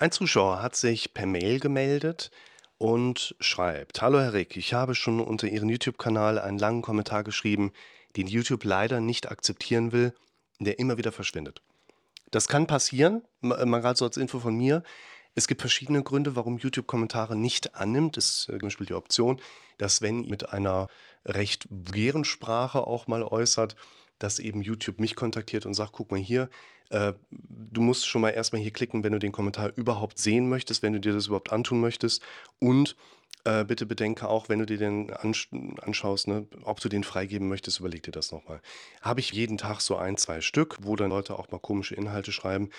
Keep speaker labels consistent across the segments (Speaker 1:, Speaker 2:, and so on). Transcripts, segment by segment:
Speaker 1: Ein Zuschauer hat sich per Mail gemeldet und schreibt: Hallo Herr Rick, ich habe schon unter Ihren YouTube-Kanal einen langen Kommentar geschrieben, den YouTube leider nicht akzeptieren will, der immer wieder verschwindet. Das kann passieren, ma- mal gerade so als Info von mir. Es gibt verschiedene Gründe, warum YouTube Kommentare nicht annimmt. Es ist äh, zum Beispiel die Option, dass wenn mit einer recht vulgären Sprache auch mal äußert, dass eben YouTube mich kontaktiert und sagt, guck mal hier, äh, du musst schon mal erstmal hier klicken, wenn du den Kommentar überhaupt sehen möchtest, wenn du dir das überhaupt antun möchtest. Und äh, bitte bedenke auch, wenn du dir den ansch anschaust, ne, ob du den freigeben möchtest, überleg dir das nochmal. Habe ich jeden Tag so ein, zwei Stück, wo dann Leute auch mal komische Inhalte schreiben.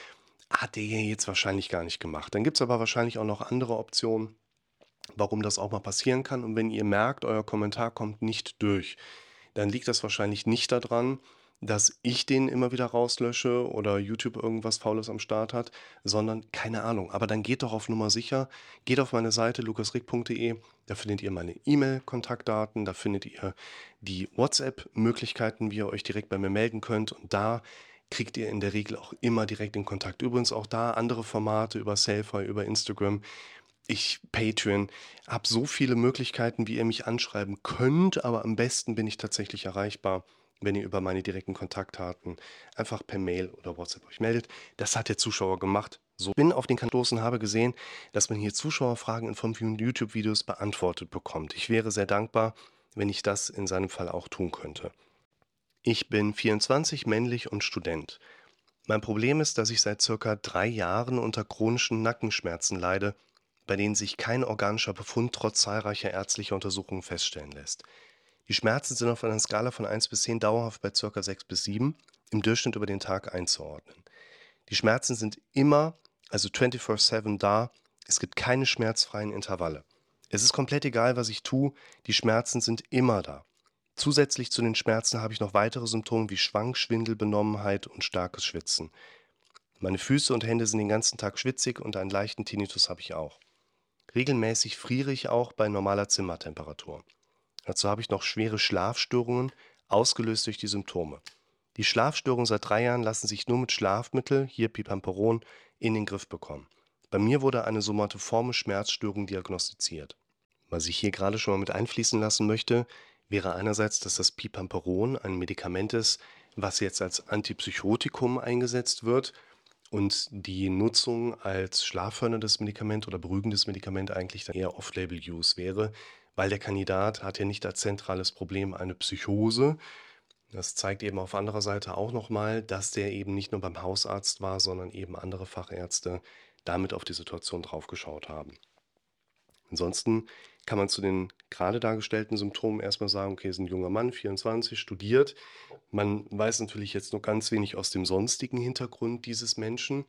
Speaker 1: Hat der jetzt wahrscheinlich gar nicht gemacht. Dann gibt es aber wahrscheinlich auch noch andere Optionen, warum das auch mal passieren kann. Und wenn ihr merkt, euer Kommentar kommt nicht durch, dann liegt das wahrscheinlich nicht daran, dass ich den immer wieder rauslösche oder YouTube irgendwas Faules am Start hat, sondern keine Ahnung. Aber dann geht doch auf Nummer sicher. Geht auf meine Seite lukasrick.de. Da findet ihr meine E-Mail-Kontaktdaten. Da findet ihr die WhatsApp-Möglichkeiten, wie ihr euch direkt bei mir melden könnt. Und da kriegt ihr in der Regel auch immer direkt den Kontakt. Übrigens auch da andere Formate über Selfie, über Instagram. Ich, Patreon, habe so viele Möglichkeiten, wie ihr mich anschreiben könnt, aber am besten bin ich tatsächlich erreichbar, wenn ihr über meine direkten Kontaktdaten einfach per Mail oder WhatsApp euch meldet. Das hat der Zuschauer gemacht. So bin auf den und habe gesehen, dass man hier Zuschauerfragen in Form von YouTube-Videos beantwortet bekommt. Ich wäre sehr dankbar, wenn ich das in seinem Fall auch tun könnte. Ich bin 24, männlich und Student. Mein Problem ist, dass ich seit circa drei Jahren unter chronischen Nackenschmerzen leide, bei denen sich kein organischer Befund trotz zahlreicher ärztlicher Untersuchungen feststellen lässt. Die Schmerzen sind auf einer Skala von 1 bis 10 dauerhaft bei circa 6 bis 7 im Durchschnitt über den Tag einzuordnen. Die Schmerzen sind immer, also 24/7 da. Es gibt keine schmerzfreien Intervalle. Es ist komplett egal, was ich tue, die Schmerzen sind immer da. Zusätzlich zu den Schmerzen habe ich noch weitere Symptome wie Schwank, Schwindel, Benommenheit und starkes Schwitzen. Meine Füße und Hände sind den ganzen Tag schwitzig und einen leichten Tinnitus habe ich auch. Regelmäßig friere ich auch bei normaler Zimmertemperatur. Dazu habe ich noch schwere Schlafstörungen, ausgelöst durch die Symptome. Die Schlafstörungen seit drei Jahren lassen sich nur mit Schlafmittel, hier Pipamperon, in den Griff bekommen. Bei mir wurde eine somatoforme Schmerzstörung diagnostiziert. Was ich hier gerade schon mal mit einfließen lassen möchte, wäre einerseits, dass das Pipamperon ein Medikament ist, was jetzt als Antipsychotikum eingesetzt wird und die Nutzung als schlafförderndes Medikament oder beruhigendes Medikament eigentlich dann eher Off-Label-Use wäre, weil der Kandidat hat ja nicht als zentrales Problem eine Psychose. Das zeigt eben auf anderer Seite auch nochmal, dass der eben nicht nur beim Hausarzt war, sondern eben andere Fachärzte damit auf die Situation draufgeschaut haben. Ansonsten kann man zu den gerade dargestellten Symptomen erstmal sagen, okay, ist ein junger Mann, 24, studiert. Man weiß natürlich jetzt nur ganz wenig aus dem sonstigen Hintergrund dieses Menschen.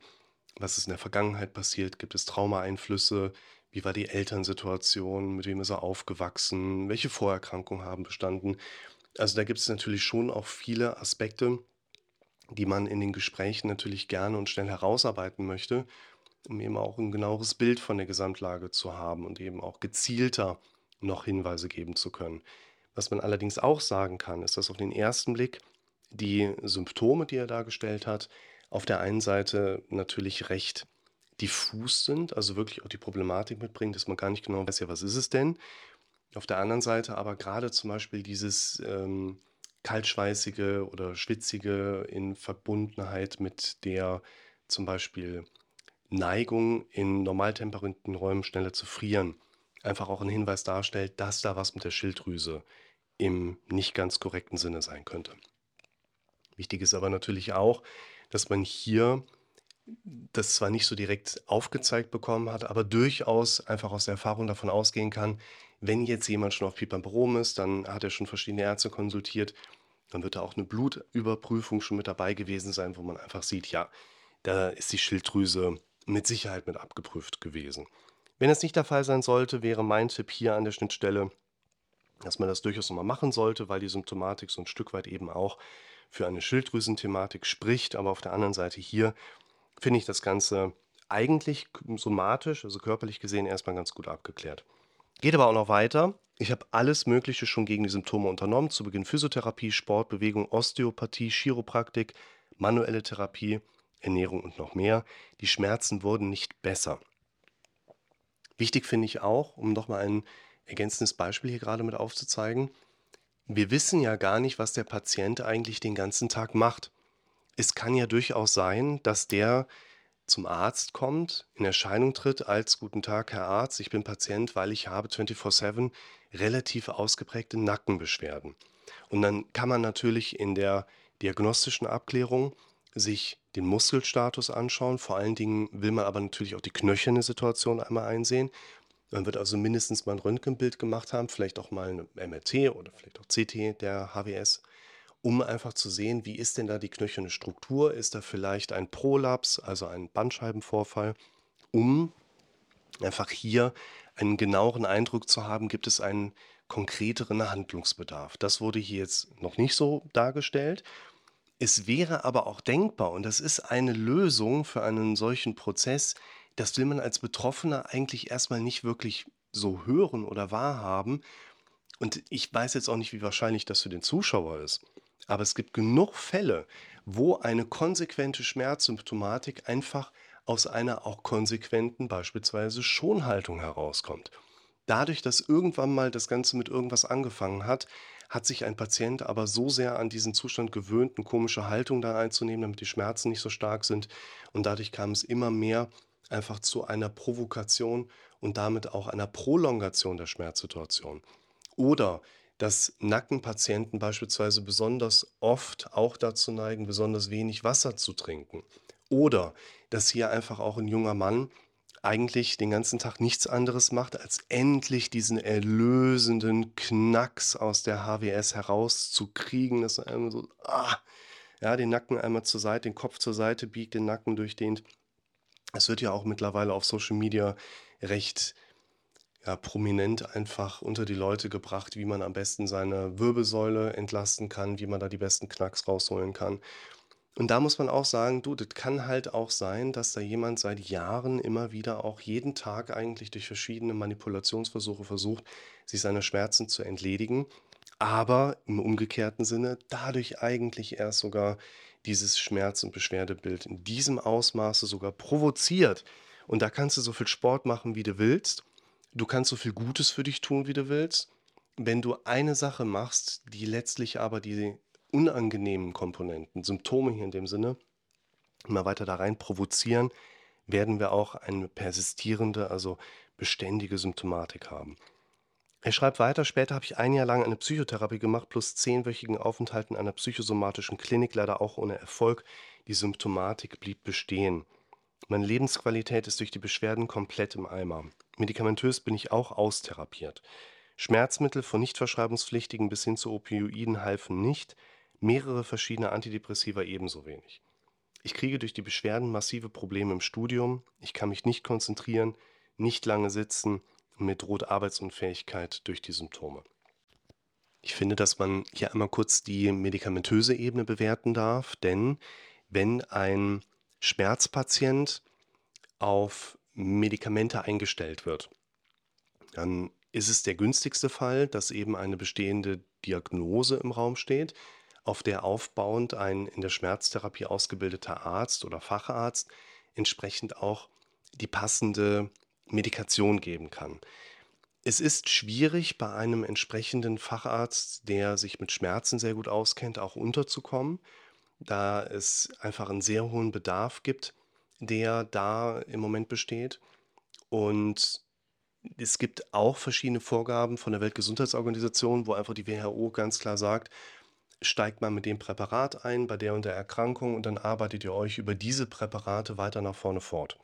Speaker 1: Was ist in der Vergangenheit passiert? Gibt es Traumaeinflüsse? Wie war die Elternsituation? Mit wem ist er aufgewachsen? Welche Vorerkrankungen haben bestanden? Also da gibt es natürlich schon auch viele Aspekte, die man in den Gesprächen natürlich gerne und schnell herausarbeiten möchte, um eben auch ein genaueres Bild von der Gesamtlage zu haben und eben auch gezielter noch Hinweise geben zu können. Was man allerdings auch sagen kann, ist, dass auf den ersten Blick die Symptome, die er dargestellt hat, auf der einen Seite natürlich recht diffus sind, also wirklich auch die Problematik mitbringen, dass man gar nicht genau weiß, ja, was ist es denn? Auf der anderen Seite aber gerade zum Beispiel dieses ähm, kaltschweißige oder schwitzige in Verbundenheit mit der zum Beispiel Neigung, in normal temperierten Räumen schneller zu frieren, einfach auch ein Hinweis darstellt, dass da was mit der Schilddrüse im nicht ganz korrekten Sinne sein könnte. Wichtig ist aber natürlich auch, dass man hier das zwar nicht so direkt aufgezeigt bekommen hat, aber durchaus einfach aus der Erfahrung davon ausgehen kann, wenn jetzt jemand schon auf Pipamperom ist, dann hat er schon verschiedene Ärzte konsultiert, dann wird da auch eine Blutüberprüfung schon mit dabei gewesen sein, wo man einfach sieht, ja, da ist die Schilddrüse mit Sicherheit mit abgeprüft gewesen. Wenn es nicht der Fall sein sollte, wäre mein Tipp hier an der Schnittstelle, dass man das durchaus nochmal machen sollte, weil die Symptomatik so ein Stück weit eben auch für eine Schilddrüsenthematik spricht. Aber auf der anderen Seite hier finde ich das Ganze eigentlich somatisch, also körperlich gesehen, erstmal ganz gut abgeklärt. Geht aber auch noch weiter. Ich habe alles Mögliche schon gegen die Symptome unternommen. Zu Beginn Physiotherapie, Sport, Bewegung, Osteopathie, Chiropraktik, manuelle Therapie, Ernährung und noch mehr. Die Schmerzen wurden nicht besser. Wichtig finde ich auch, um nochmal ein ergänzendes Beispiel hier gerade mit aufzuzeigen, wir wissen ja gar nicht, was der Patient eigentlich den ganzen Tag macht. Es kann ja durchaus sein, dass der zum Arzt kommt, in Erscheinung tritt als Guten Tag, Herr Arzt, ich bin Patient, weil ich habe 24/7 relativ ausgeprägte Nackenbeschwerden. Und dann kann man natürlich in der diagnostischen Abklärung sich den Muskelstatus anschauen. Vor allen Dingen will man aber natürlich auch die knöcherne Situation einmal einsehen. Man wird also mindestens mal ein Röntgenbild gemacht haben, vielleicht auch mal eine MRT oder vielleicht auch CT der HWS, um einfach zu sehen, wie ist denn da die knöcherne Struktur? Ist da vielleicht ein Prolaps, also ein Bandscheibenvorfall, um einfach hier einen genaueren Eindruck zu haben, gibt es einen konkreteren Handlungsbedarf. Das wurde hier jetzt noch nicht so dargestellt. Es wäre aber auch denkbar, und das ist eine Lösung für einen solchen Prozess, das will man als Betroffener eigentlich erstmal nicht wirklich so hören oder wahrhaben. Und ich weiß jetzt auch nicht, wie wahrscheinlich das für den Zuschauer ist. Aber es gibt genug Fälle, wo eine konsequente Schmerzsymptomatik einfach aus einer auch konsequenten beispielsweise Schonhaltung herauskommt. Dadurch, dass irgendwann mal das Ganze mit irgendwas angefangen hat, hat sich ein Patient aber so sehr an diesen Zustand gewöhnt, eine komische Haltung da einzunehmen, damit die Schmerzen nicht so stark sind. Und dadurch kam es immer mehr einfach zu einer Provokation und damit auch einer Prolongation der Schmerzsituation. Oder dass Nackenpatienten beispielsweise besonders oft auch dazu neigen, besonders wenig Wasser zu trinken. Oder dass hier einfach auch ein junger Mann eigentlich den ganzen Tag nichts anderes macht, als endlich diesen erlösenden Knacks aus der HWS herauszukriegen, dass so, ah, ja, den Nacken einmal zur Seite, den Kopf zur Seite biegt, den Nacken durchdehnt. Es wird ja auch mittlerweile auf Social Media recht ja, prominent einfach unter die Leute gebracht, wie man am besten seine Wirbelsäule entlasten kann, wie man da die besten Knacks rausholen kann. Und da muss man auch sagen, du, das kann halt auch sein, dass da jemand seit Jahren immer wieder auch jeden Tag eigentlich durch verschiedene Manipulationsversuche versucht, sich seiner Schmerzen zu entledigen, aber im umgekehrten Sinne dadurch eigentlich erst sogar dieses Schmerz- und Beschwerdebild in diesem Ausmaße sogar provoziert. Und da kannst du so viel Sport machen, wie du willst. Du kannst so viel Gutes für dich tun, wie du willst. Wenn du eine Sache machst, die letztlich aber die unangenehmen Komponenten, Symptome hier in dem Sinne, immer weiter da rein provozieren, werden wir auch eine persistierende, also beständige Symptomatik haben. Er schreibt weiter, später habe ich ein Jahr lang eine Psychotherapie gemacht, plus zehnwöchigen Aufenthalt in einer psychosomatischen Klinik, leider auch ohne Erfolg. Die Symptomatik blieb bestehen. Meine Lebensqualität ist durch die Beschwerden komplett im Eimer. Medikamentös bin ich auch austherapiert. Schmerzmittel von nicht verschreibungspflichtigen bis hin zu Opioiden halfen nicht, mehrere verschiedene Antidepressiva ebenso wenig. Ich kriege durch die Beschwerden massive Probleme im Studium, ich kann mich nicht konzentrieren, nicht lange sitzen, mir droht Arbeitsunfähigkeit durch die Symptome. Ich finde, dass man hier einmal kurz die medikamentöse Ebene bewerten darf, denn wenn ein Schmerzpatient auf Medikamente eingestellt wird, dann ist es der günstigste Fall, dass eben eine bestehende Diagnose im Raum steht, auf der aufbauend ein in der Schmerztherapie ausgebildeter Arzt oder Facharzt entsprechend auch die passende Medikation geben kann. Es ist schwierig, bei einem entsprechenden Facharzt, der sich mit Schmerzen sehr gut auskennt, auch unterzukommen, da es einfach einen sehr hohen Bedarf gibt, der da im Moment besteht. Und es gibt auch verschiedene Vorgaben von der Weltgesundheitsorganisation, wo einfach die WHO ganz klar sagt, steigt man mit dem Präparat ein bei der und der Erkrankung und dann arbeitet ihr euch über diese Präparate weiter nach vorne fort.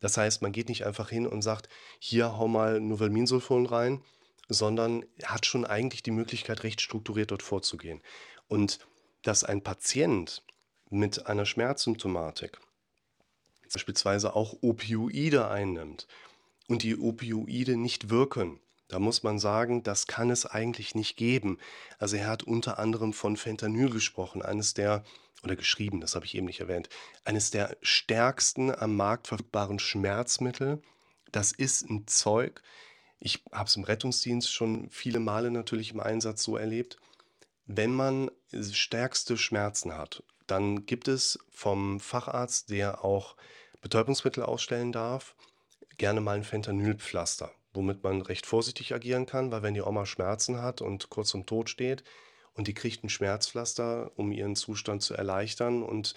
Speaker 1: Das heißt, man geht nicht einfach hin und sagt, hier hau mal Novalminsulfon rein, sondern hat schon eigentlich die Möglichkeit, recht strukturiert dort vorzugehen. Und dass ein Patient mit einer Schmerzsymptomatik beispielsweise auch Opioide einnimmt und die Opioide nicht wirken, da muss man sagen, das kann es eigentlich nicht geben. Also er hat unter anderem von Fentanyl gesprochen, eines der oder geschrieben, das habe ich eben nicht erwähnt, eines der stärksten am Markt verfügbaren Schmerzmittel. Das ist ein Zeug. Ich habe es im Rettungsdienst schon viele Male natürlich im Einsatz so erlebt. Wenn man stärkste Schmerzen hat, dann gibt es vom Facharzt, der auch Betäubungsmittel ausstellen darf, gerne mal ein Fentanylpflaster, womit man recht vorsichtig agieren kann, weil wenn die Oma Schmerzen hat und kurz zum Tod steht und die kriegt ein Schmerzpflaster, um ihren Zustand zu erleichtern und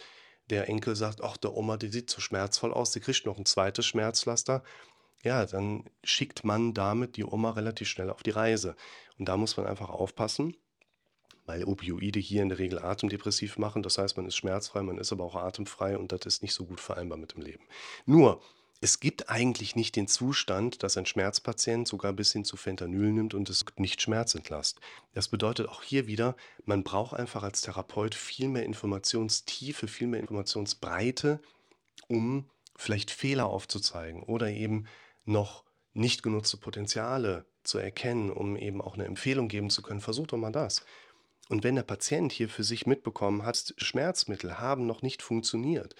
Speaker 1: der Enkel sagt: „Ach, der Oma, die sieht so schmerzvoll aus, die kriegt noch ein zweites Schmerzpflaster.“ Ja, dann schickt man damit die Oma relativ schnell auf die Reise. Und da muss man einfach aufpassen, weil Opioide hier in der Regel atemdepressiv machen. Das heißt, man ist schmerzfrei, man ist aber auch atemfrei und das ist nicht so gut vereinbar mit dem Leben. Nur, es gibt eigentlich nicht den Zustand, dass ein Schmerzpatient sogar bis hin zu Fentanyl nimmt und es nicht schmerzentlast. Das bedeutet auch hier wieder, man braucht einfach als Therapeut viel mehr Informationstiefe, viel mehr Informationsbreite, um vielleicht Fehler aufzuzeigen oder eben noch nicht genutzte Potenziale zu erkennen, um eben auch eine Empfehlung geben zu können. Versuch doch mal das. Und wenn der Patient hier für sich mitbekommen hat, Schmerzmittel haben noch nicht funktioniert,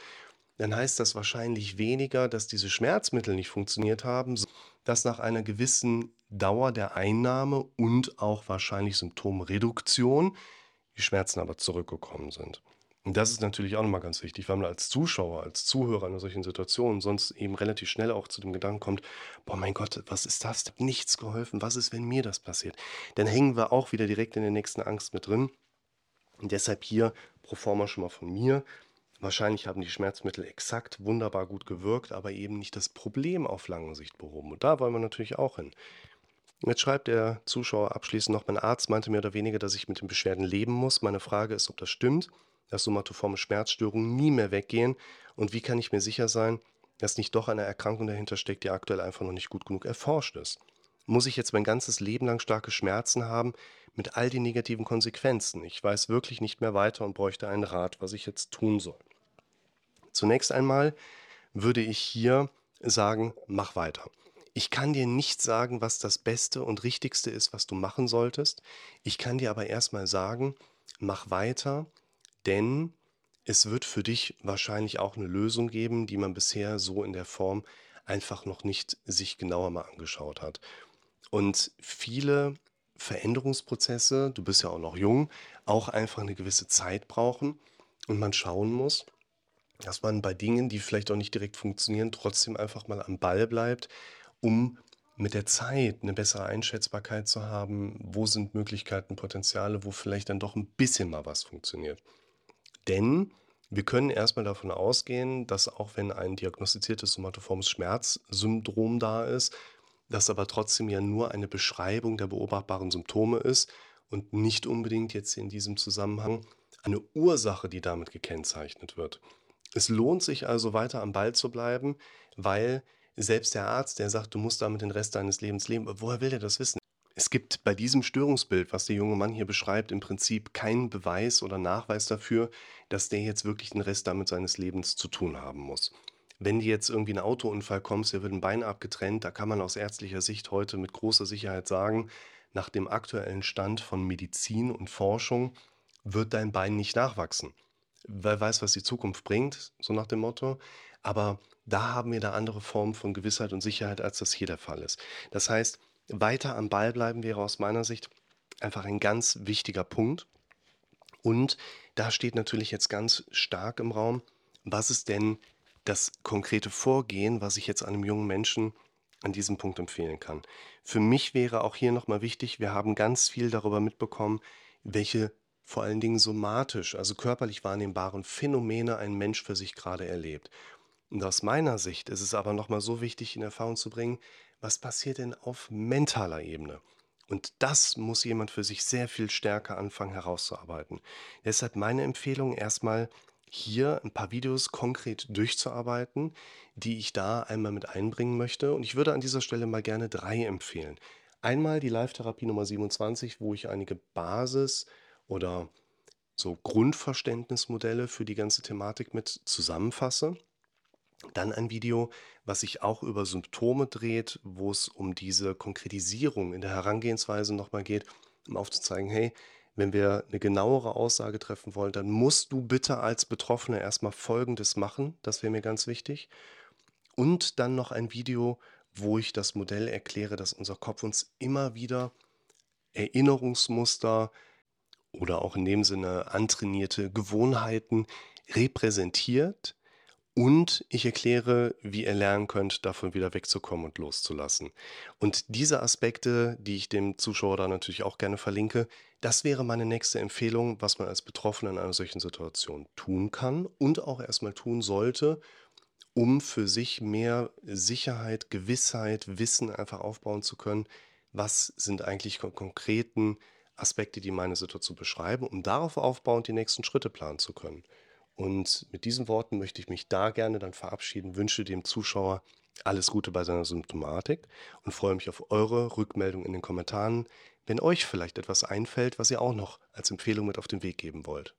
Speaker 1: dann heißt das wahrscheinlich weniger, dass diese Schmerzmittel nicht funktioniert haben, dass nach einer gewissen Dauer der Einnahme und auch wahrscheinlich Symptomreduktion die Schmerzen aber zurückgekommen sind. Und das ist natürlich auch nochmal ganz wichtig, weil man als Zuschauer, als Zuhörer in solchen Situation sonst eben relativ schnell auch zu dem Gedanken kommt, boah, mein Gott, was ist das? Da hat nichts geholfen. Was ist, wenn mir das passiert? Dann hängen wir auch wieder direkt in der nächsten Angst mit drin. Und deshalb hier pro forma schon mal von mir. Wahrscheinlich haben die Schmerzmittel exakt wunderbar gut gewirkt, aber eben nicht das Problem auf lange Sicht behoben. Und da wollen wir natürlich auch hin. Jetzt schreibt der Zuschauer abschließend noch, mein Arzt meinte mehr oder weniger, dass ich mit den Beschwerden leben muss. Meine Frage ist, ob das stimmt dass somatoforme Schmerzstörungen nie mehr weggehen? Und wie kann ich mir sicher sein, dass nicht doch eine Erkrankung dahinter steckt, die aktuell einfach noch nicht gut genug erforscht ist? Muss ich jetzt mein ganzes Leben lang starke Schmerzen haben mit all den negativen Konsequenzen? Ich weiß wirklich nicht mehr weiter und bräuchte einen Rat, was ich jetzt tun soll. Zunächst einmal würde ich hier sagen, mach weiter. Ich kann dir nicht sagen, was das Beste und Richtigste ist, was du machen solltest. Ich kann dir aber erstmal sagen, mach weiter, denn es wird für dich wahrscheinlich auch eine Lösung geben, die man bisher so in der Form einfach noch nicht sich genauer mal angeschaut hat. Und viele Veränderungsprozesse, du bist ja auch noch jung, auch einfach eine gewisse Zeit brauchen und man schauen muss, dass man bei Dingen, die vielleicht auch nicht direkt funktionieren, trotzdem einfach mal am Ball bleibt, um mit der Zeit eine bessere Einschätzbarkeit zu haben, wo sind Möglichkeiten, Potenziale, wo vielleicht dann doch ein bisschen mal was funktioniert. Denn wir können erstmal davon ausgehen, dass auch wenn ein diagnostiziertes somatoformes Schmerzsyndrom da ist, das aber trotzdem ja nur eine Beschreibung der beobachtbaren Symptome ist und nicht unbedingt jetzt in diesem Zusammenhang eine Ursache, die damit gekennzeichnet wird. Es lohnt sich also weiter am Ball zu bleiben, weil selbst der Arzt, der sagt, du musst damit den Rest deines Lebens leben, woher will der das wissen? Es gibt bei diesem Störungsbild, was der junge Mann hier beschreibt, im Prinzip keinen Beweis oder Nachweis dafür, dass der jetzt wirklich den Rest damit seines Lebens zu tun haben muss. Wenn dir jetzt irgendwie ein Autounfall kommst, dir wird ein Bein abgetrennt, da kann man aus ärztlicher Sicht heute mit großer Sicherheit sagen, nach dem aktuellen Stand von Medizin und Forschung wird dein Bein nicht nachwachsen. Wer weiß, was die Zukunft bringt, so nach dem Motto. Aber da haben wir da andere Formen von Gewissheit und Sicherheit, als das hier der Fall ist. Das heißt, weiter am Ball bleiben wäre aus meiner Sicht einfach ein ganz wichtiger Punkt. Und da steht natürlich jetzt ganz stark im Raum, was ist denn das konkrete Vorgehen, was ich jetzt einem jungen Menschen an diesem Punkt empfehlen kann. Für mich wäre auch hier nochmal wichtig, wir haben ganz viel darüber mitbekommen, welche vor allen Dingen somatisch, also körperlich wahrnehmbaren Phänomene ein Mensch für sich gerade erlebt. Und aus meiner Sicht ist es aber nochmal so wichtig in Erfahrung zu bringen, was passiert denn auf mentaler Ebene? Und das muss jemand für sich sehr viel stärker anfangen herauszuarbeiten. Deshalb meine Empfehlung erstmal hier ein paar Videos konkret durchzuarbeiten, die ich da einmal mit einbringen möchte. Und ich würde an dieser Stelle mal gerne drei empfehlen. Einmal die Live-Therapie Nummer 27, wo ich einige Basis- oder so Grundverständnismodelle für die ganze Thematik mit zusammenfasse. Dann ein Video, was sich auch über Symptome dreht, wo es um diese Konkretisierung in der Herangehensweise nochmal geht, um aufzuzeigen, hey, wenn wir eine genauere Aussage treffen wollen, dann musst du bitte als Betroffener erstmal Folgendes machen. Das wäre mir ganz wichtig. Und dann noch ein Video, wo ich das Modell erkläre, dass unser Kopf uns immer wieder Erinnerungsmuster oder auch in dem Sinne antrainierte Gewohnheiten repräsentiert und ich erkläre, wie ihr lernen könnt, davon wieder wegzukommen und loszulassen. Und diese Aspekte, die ich dem Zuschauer da natürlich auch gerne verlinke, das wäre meine nächste Empfehlung, was man als Betroffener in einer solchen Situation tun kann und auch erstmal tun sollte, um für sich mehr Sicherheit, Gewissheit, Wissen einfach aufbauen zu können. Was sind eigentlich kon konkreten Aspekte, die meine Situation beschreiben, um darauf aufbauend die nächsten Schritte planen zu können. Und mit diesen Worten möchte ich mich da gerne dann verabschieden, wünsche dem Zuschauer alles Gute bei seiner Symptomatik und freue mich auf eure Rückmeldung in den Kommentaren, wenn euch vielleicht etwas einfällt, was ihr auch noch als Empfehlung mit auf den Weg geben wollt.